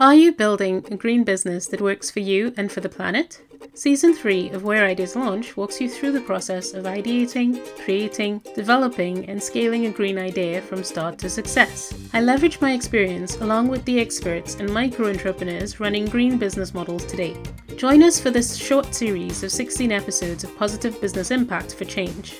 Are you building a green business that works for you and for the planet? Season 3 of Where Ideas Launch walks you through the process of ideating, creating, developing, and scaling a green idea from start to success. I leverage my experience along with the experts and micro entrepreneurs running green business models today. Join us for this short series of 16 episodes of positive business impact for change.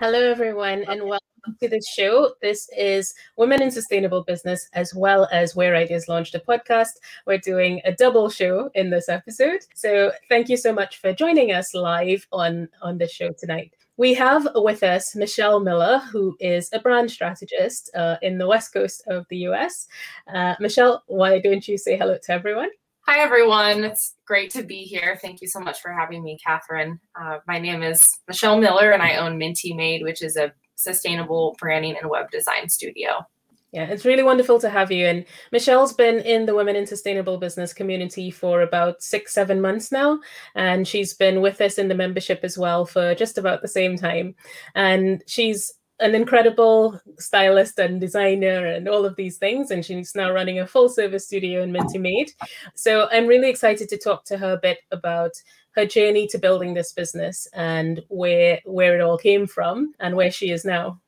Hello, everyone, and welcome to the show. This is Women in Sustainable Business, as well as Where Ideas launched a podcast. We're doing a double show in this episode. So thank you so much for joining us live on, on the show tonight. We have with us Michelle Miller, who is a brand strategist uh, in the west coast of the US. Uh, Michelle, why don't you say hello to everyone? Hi, everyone. It's great to be here. Thank you so much for having me, Catherine. Uh, my name is Michelle Miller, and I own Minty Made, which is a sustainable branding and web design studio. Yeah, it's really wonderful to have you. And Michelle's been in the Women in Sustainable Business community for about six, seven months now. And she's been with us in the membership as well for just about the same time. And she's an incredible stylist and designer and all of these things. And she's now running a full service studio in Minty Made. So I'm really excited to talk to her a bit about her journey to building this business and where where it all came from and where she is now.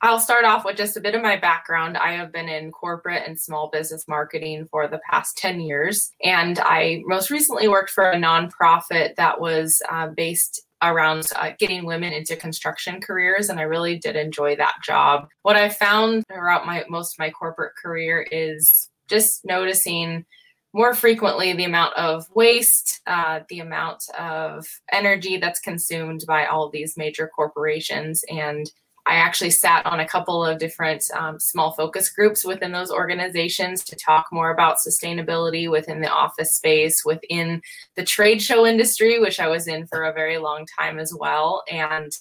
I'll start off with just a bit of my background. I have been in corporate and small business marketing for the past 10 years. And I most recently worked for a nonprofit that was uh, based around uh, getting women into construction careers and i really did enjoy that job what i found throughout my most of my corporate career is just noticing more frequently the amount of waste, uh, the amount of energy that's consumed by all these major corporations. And I actually sat on a couple of different um, small focus groups within those organizations to talk more about sustainability within the office space, within the trade show industry, which I was in for a very long time as well. And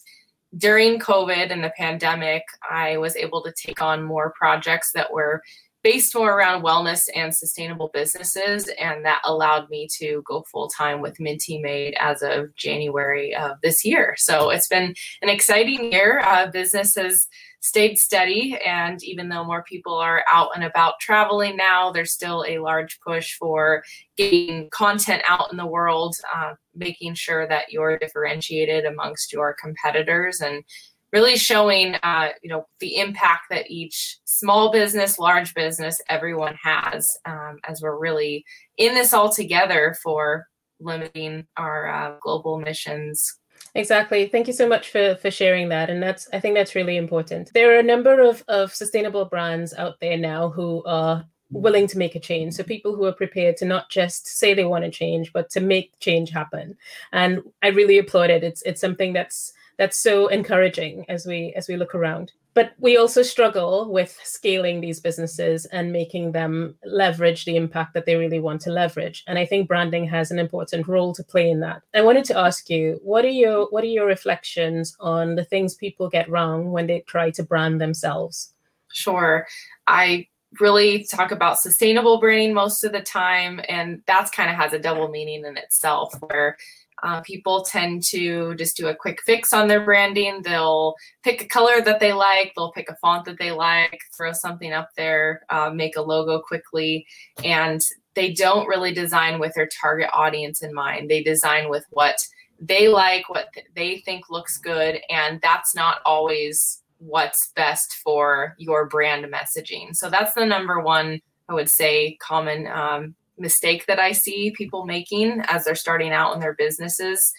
during COVID and the pandemic, I was able to take on more projects that were based more around wellness and sustainable businesses. And that allowed me to go full time with Minty Made as of January of this year. So it's been an exciting year. Uh, business has stayed steady. And even though more people are out and about traveling now, there's still a large push for getting content out in the world, uh, making sure that you're differentiated amongst your competitors and really showing uh, you know the impact that each small business large business everyone has um, as we're really in this all together for limiting our uh, global emissions Exactly. Thank you so much for for sharing that, and that's I think that's really important. There are a number of of sustainable brands out there now who are willing to make a change. So people who are prepared to not just say they want to change, but to make change happen. And I really applaud it. It's it's something that's that's so encouraging as we as we look around. But we also struggle with scaling these businesses and making them leverage the impact that they really want to leverage. And i think branding has an important role to play in that. I wanted to ask you what are your what are your reflections on the things people get wrong when they try to brand themselves? Sure. I really talk about sustainable branding most of the time and that's kind of has a double meaning in itself where uh, people tend to just do a quick fix on their branding. They'll pick a color that they like, they'll pick a font that they like, throw something up there, uh, make a logo quickly, and they don't really design with their target audience in mind. They design with what they like, what they think looks good, and that's not always what's best for your brand messaging. So that's the number one, I would say, common um, mistake that I see people making as they're starting out in their businesses.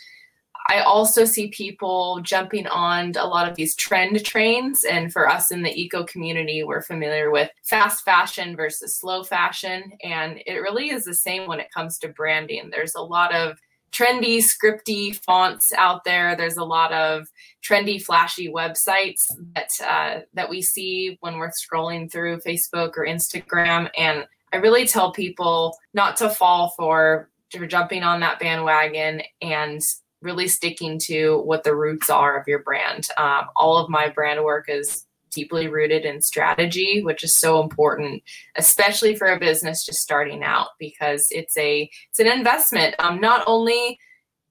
I also see people jumping on a lot of these trend trains. And for us in the eco community, we're familiar with fast fashion versus slow fashion. And it really is the same when it comes to branding. There's a lot of trendy, scripty fonts out there. There's a lot of trendy, flashy websites that uh, that we see when we're scrolling through Facebook or Instagram. And I really tell people not to fall for, for jumping on that bandwagon and really sticking to what the roots are of your brand. Um, all of my brand work is deeply rooted in strategy, which is so important, especially for a business just starting out, because it's a it's an investment. Um, not only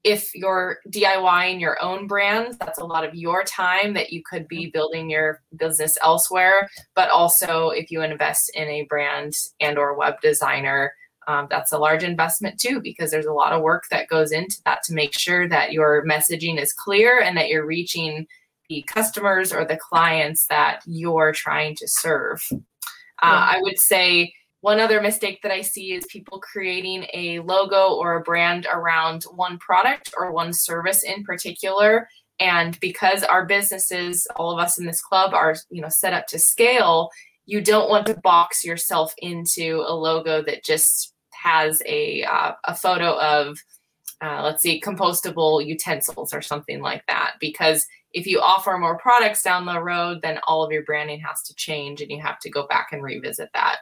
if you're DIYing your own brands, that's a lot of your time that you could be building your business elsewhere. But also, if you invest in a brand and or web designer, um, that's a large investment too because there's a lot of work that goes into that to make sure that your messaging is clear and that you're reaching the customers or the clients that you're trying to serve. Uh, I would say one other mistake that I see is people creating a logo or a brand around one product or one service in particular. And because our businesses, all of us in this club are, you know, set up to scale, you don't want to box yourself into a logo that just has a uh, a photo of uh, let's see compostable utensils or something like that because if you offer more products down the road then all of your branding has to change and you have to go back and revisit that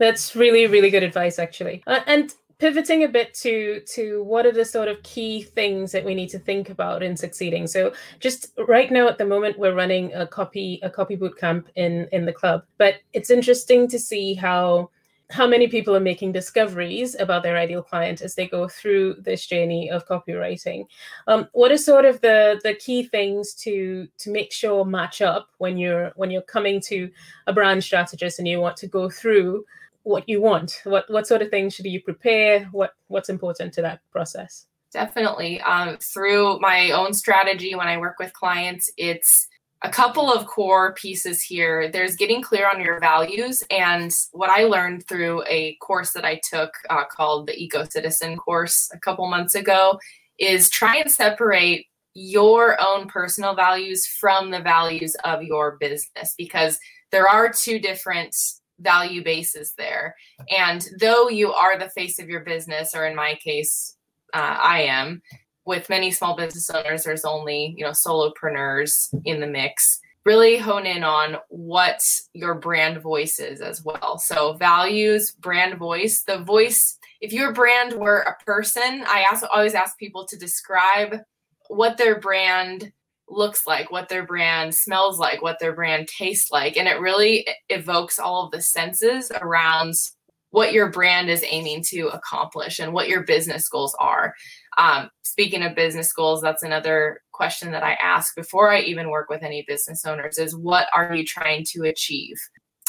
that's really, really good advice, actually. Uh, and pivoting a bit to to what are the sort of key things that we need to think about in succeeding. So just right now at the moment we're running a copy a copy boot camp in in the club. But it's interesting to see how how many people are making discoveries about their ideal client as they go through this journey of copywriting. Um, what are sort of the the key things to to make sure match up when you're when you're coming to a brand strategist and you want to go through what you want what what sort of things should you prepare what what's important to that process? Definitely. Um, through my own strategy when i work with clients it's a couple of core pieces here. There's getting clear on your values and what i learned through a course that i took uh, called the eco citizen course a couple months ago is try and separate your own personal values from the values of your business because there are two different value bases there. And though you are the face of your business, or in my case, uh, I am, with many small business owners, there's only, you know, solopreneurs in the mix. Really hone in on what your brand voice is as well. So, values, brand voice. The voice, if your brand were a person, I ask, always ask people to describe what their brand looks like, what their brand smells like, what their brand tastes like. And it really evokes all of the senses around what your brand is aiming to accomplish and what your business goals are. Um, speaking of business goals, that's another question that I ask before I even work with any business owners is what are you trying to achieve?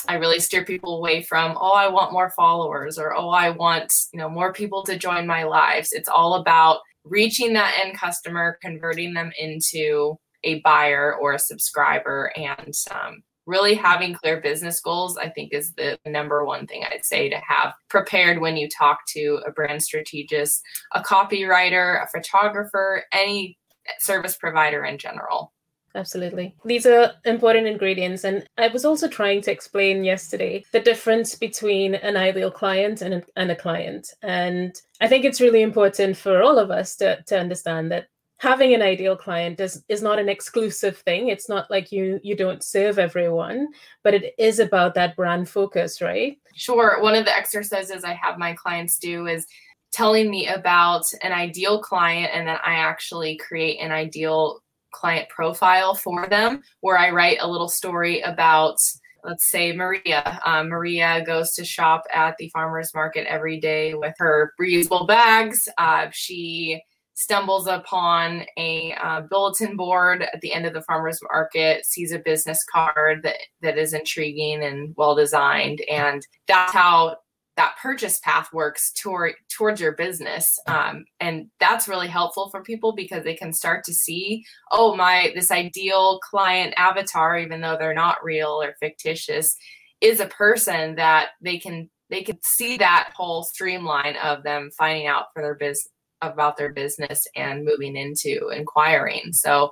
I really steer people away from, oh, I want more followers or oh, I want, you know, more people to join my lives. It's all about reaching that end customer, converting them into a buyer or a subscriber and um, really having clear business goals i think is the number one thing i'd say to have prepared when you talk to a brand strategist a copywriter a photographer any service provider in general Absolutely. These are important ingredients. And I was also trying to explain yesterday the difference between an ideal client and a, and a client. And I think it's really important for all of us to, to understand that having an ideal client is is not an exclusive thing it's not like you you don't serve everyone but it is about that brand focus right sure one of the exercises i have my clients do is telling me about an ideal client and then i actually create an ideal client profile for them where i write a little story about let's say Maria. Um, Maria goes to shop at the farmers market every day with her reusable bags. Uh, she stumbles upon a uh, bulletin board at the end of the farmers market sees a business card that that is intriguing and well designed and that's how that purchase path works toward towards your business. Um, and that's really helpful for people because they can start to see oh my this ideal client avatar even though they're not real or fictitious is a person that they can they can see that whole streamline of them finding out for their business about their business and moving into inquiring. So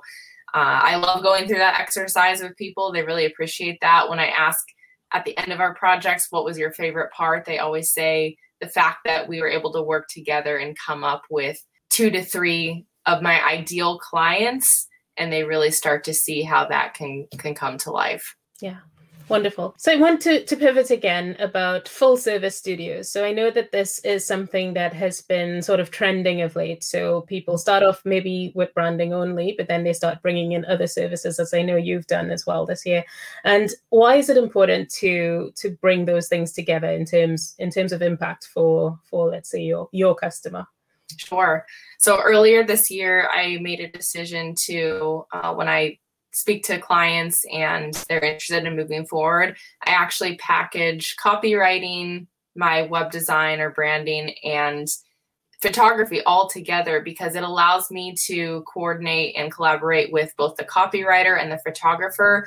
uh, I love going through that exercise with people. They really appreciate that. When I ask at the end of our projects, what was your favorite part? They always say the fact that we were able to work together and come up with two to three of my ideal clients and they really start to see how that can can come to life. Yeah. Wonderful. So I want to, to pivot again about full service studios. So I know that this is something that has been sort of trending of late. So people start off maybe with branding only, but then they start bringing in other services, as I know you've done as well this year. And why is it important to to bring those things together in terms in terms of impact for for let's say your your customer? Sure. So earlier this year, I made a decision to, uh, when I speak to clients and they're interested in moving forward, I actually package copywriting, my web design or branding, and photography all together because it allows me to coordinate and collaborate with both the copywriter and the photographer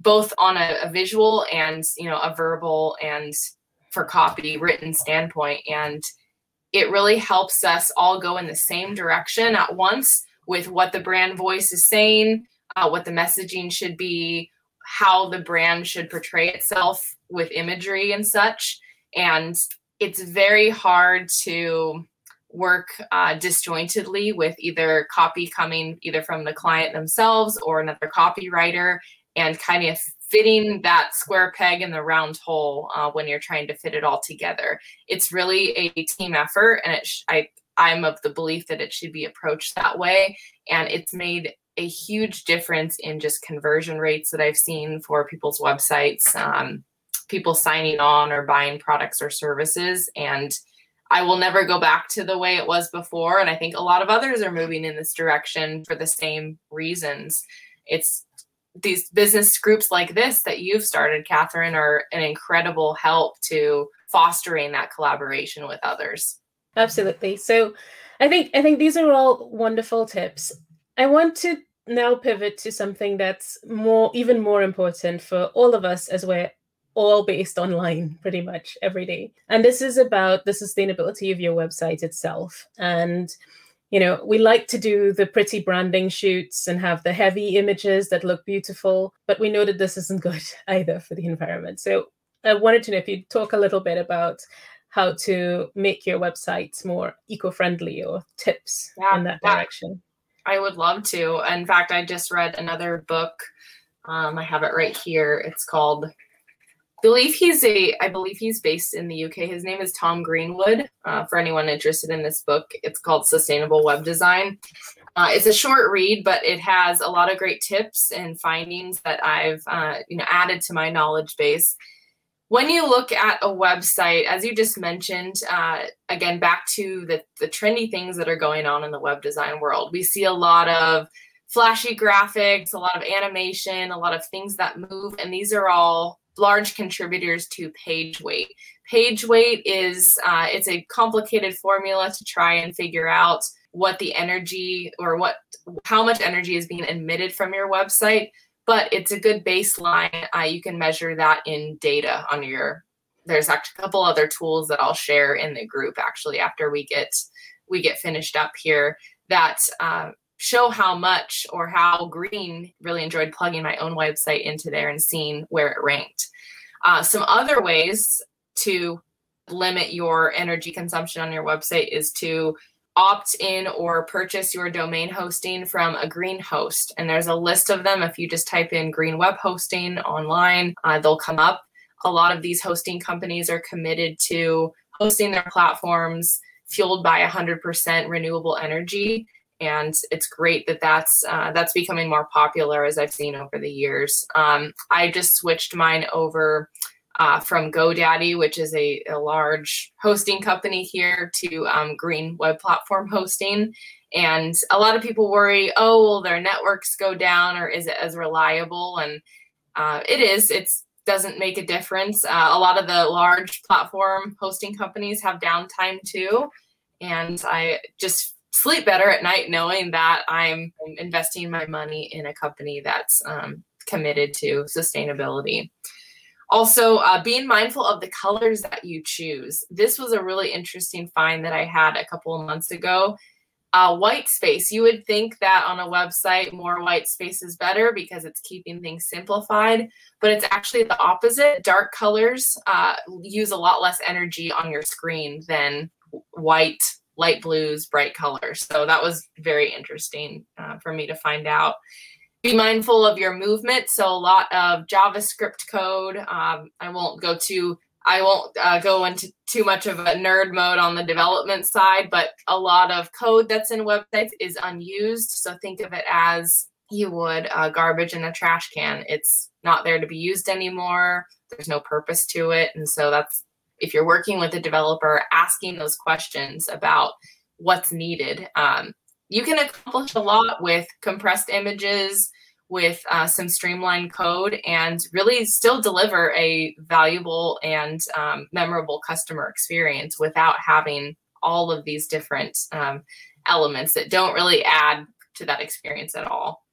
both on a, a, visual and you know a verbal and for copy written standpoint. And it really helps us all go in the same direction at once with what the brand voice is saying uh, what the messaging should be how the brand should portray itself with imagery and such and it's very hard to work uh, disjointedly with either copy coming either from the client themselves or another copywriter and kind of fitting that square peg in the round hole uh, when you're trying to fit it all together. It's really a team effort, and sh- I I'm of the belief that it should be approached that way, and it's made a huge difference in just conversion rates that I've seen for people's websites, um, people signing on or buying products or services, and I will never go back to the way it was before. And I think a lot of others are moving in this direction for the same reasons. It's these business groups like this that you've started, Catherine, are an incredible help to fostering that collaboration with others. Absolutely. So I think I think these are all wonderful tips. I want to now pivot to something that's more even more important for all of us as we're all based online pretty much every day. And this is about the sustainability of your website itself. And you know, we like to do the pretty branding shoots and have the heavy images that look beautiful, but we know that this isn't good either for the environment. So I wanted to know if you'd talk a little bit about how to make your websites more eco-friendly or tips yeah, in that direction. I would love to. In fact, I just read another book. Um, I have it right here. It's called believe he's a i believe he's based in the uk his name is tom greenwood uh, for anyone interested in this book it's called sustainable web design uh, it's a short read but it has a lot of great tips and findings that i've uh, you know added to my knowledge base when you look at a website as you just mentioned uh, again back to the, the trendy things that are going on in the web design world we see a lot of flashy graphics a lot of animation a lot of things that move and these are all large contributors to page weight. Page weight is uh, it's a complicated formula to try and figure out what the energy or what how much energy is being emitted from your website but it's a good baseline uh, you can measure that in data on your there's actually a couple other tools that i'll share in the group actually after we get we get finished up here that uh, show how much or how green really enjoyed plugging my own website into there and seeing where it ranked. Uh, some other ways to limit your energy consumption on your website is to opt in or purchase your domain hosting from a green host. And there's a list of them. If you just type in green web hosting online, uh, they'll come up. A lot of these hosting companies are committed to hosting their platforms fueled by 100% renewable energy and it's great that that's uh, that's becoming more popular as I've seen over the years. Um, I just switched mine over uh, from GoDaddy, which is a, a, large hosting company here, to um, Green Web Platform Hosting. And a lot of people worry, oh, will their networks go down, or is it as reliable? And uh, it is. It doesn't make a difference. Uh, a lot of the large platform hosting companies have downtime too, and I just sleep better at night knowing that I'm investing my money in a company that's um, committed to sustainability. Also, uh, being mindful of the colors that you choose. This was a really interesting find that I had a couple of months ago. Uh, white space. You would think that on a website, more white space is better because it's keeping things simplified, but it's actually the opposite. Dark colors uh, use a lot less energy on your screen than white light blues, bright colors. So that was very interesting uh, for me to find out. Be mindful of your movement. So a lot of JavaScript code. Um, I won't go too. I won't uh, go into too much of a nerd mode on the development side, but a lot of code that's in websites is unused. So think of it as you would uh, garbage in a trash can. It's not there to be used anymore. There's no purpose to it, and so that's if you're working with a developer asking those questions about what's needed. Um, you can accomplish a lot with compressed images, with uh, some streamlined code, and really still deliver a valuable and um, memorable customer experience without having all of these different um, elements that don't really add to that experience at all.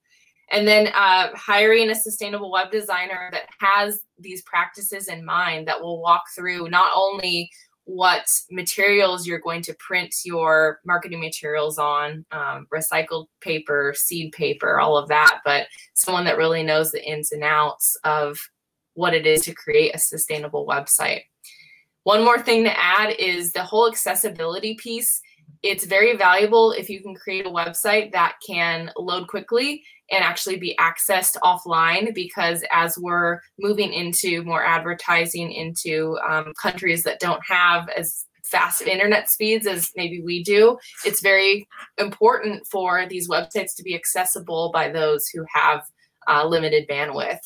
And then uh, hiring a sustainable web designer that has these practices in mind that will walk through not only what materials you're going to print your marketing materials on um, recycled paper seed paper all of that. But someone that really knows the ins and outs of what it is to create a sustainable website. One more thing to add is the whole accessibility piece. It's very valuable if you can create a website that can load quickly and actually be accessed offline because as we're moving into more advertising into um, countries that don't have as fast internet speeds as maybe we do, it's very important for these websites to be accessible by those who have uh, limited bandwidth.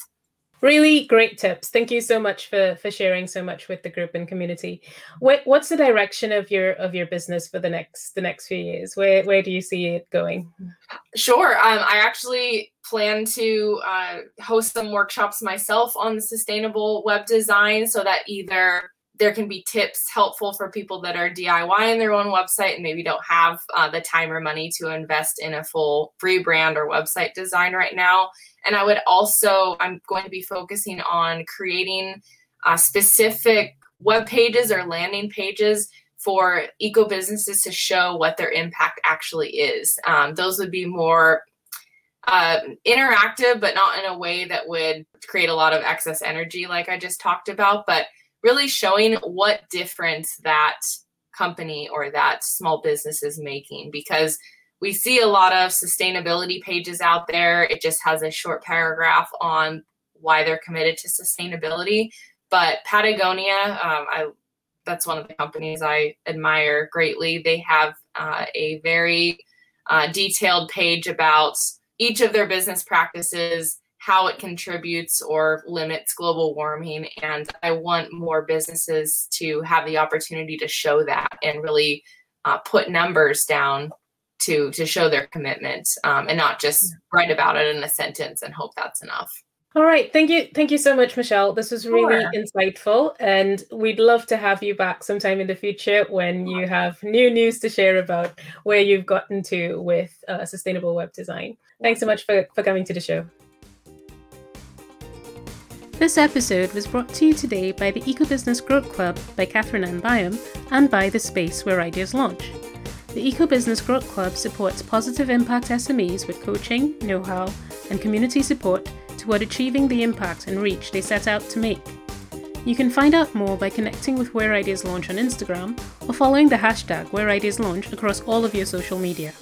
Really great tips. Thank you so much for for sharing so much with the group and community. What what's the direction of your of your business for the next the next few years? Where where do you see it going? Sure. Um, I actually plan to uh, host some workshops myself on sustainable web design, so that either there can be tips helpful for people that are DIY in their own website and maybe don't have uh, the time or money to invest in a full free brand or website design right now. And I would also, I'm going to be focusing on creating uh, specific web pages or landing pages for eco businesses to show what their impact actually is. Um, those would be more uh, interactive, but not in a way that would create a lot of excess energy, like I just talked about, but really showing what difference that company or that small business is making because we see a lot of sustainability pages out there. It just has a short paragraph on why they're committed to sustainability. But Patagonia, um, I that's one of the companies I admire greatly. They have uh, a very uh, detailed page about each of their business practices how it contributes or limits global warming. And I want more businesses to have the opportunity to show that and really uh, put numbers down to to show their commitment um, and not just write about it in a sentence and hope that's enough. All right, thank you, thank you so much, Michelle. This was really sure. insightful, and we'd love to have you back sometime in the future when you have new news to share about where you've gotten to with uh, sustainable web design. Thanks so much for, for coming to the show. This episode was brought to you today by the Eco-Business Growth Club by Catherine Ann Byam and by The Space Where Ideas Launch. The Eco-Business Growth Club supports positive impact SMEs with coaching, know how, and community support toward achieving the impact and reach they set out to make. You can find out more by connecting with Where Ideas Launch on Instagram or following the hashtag Where Ideas Launch across all of your social media.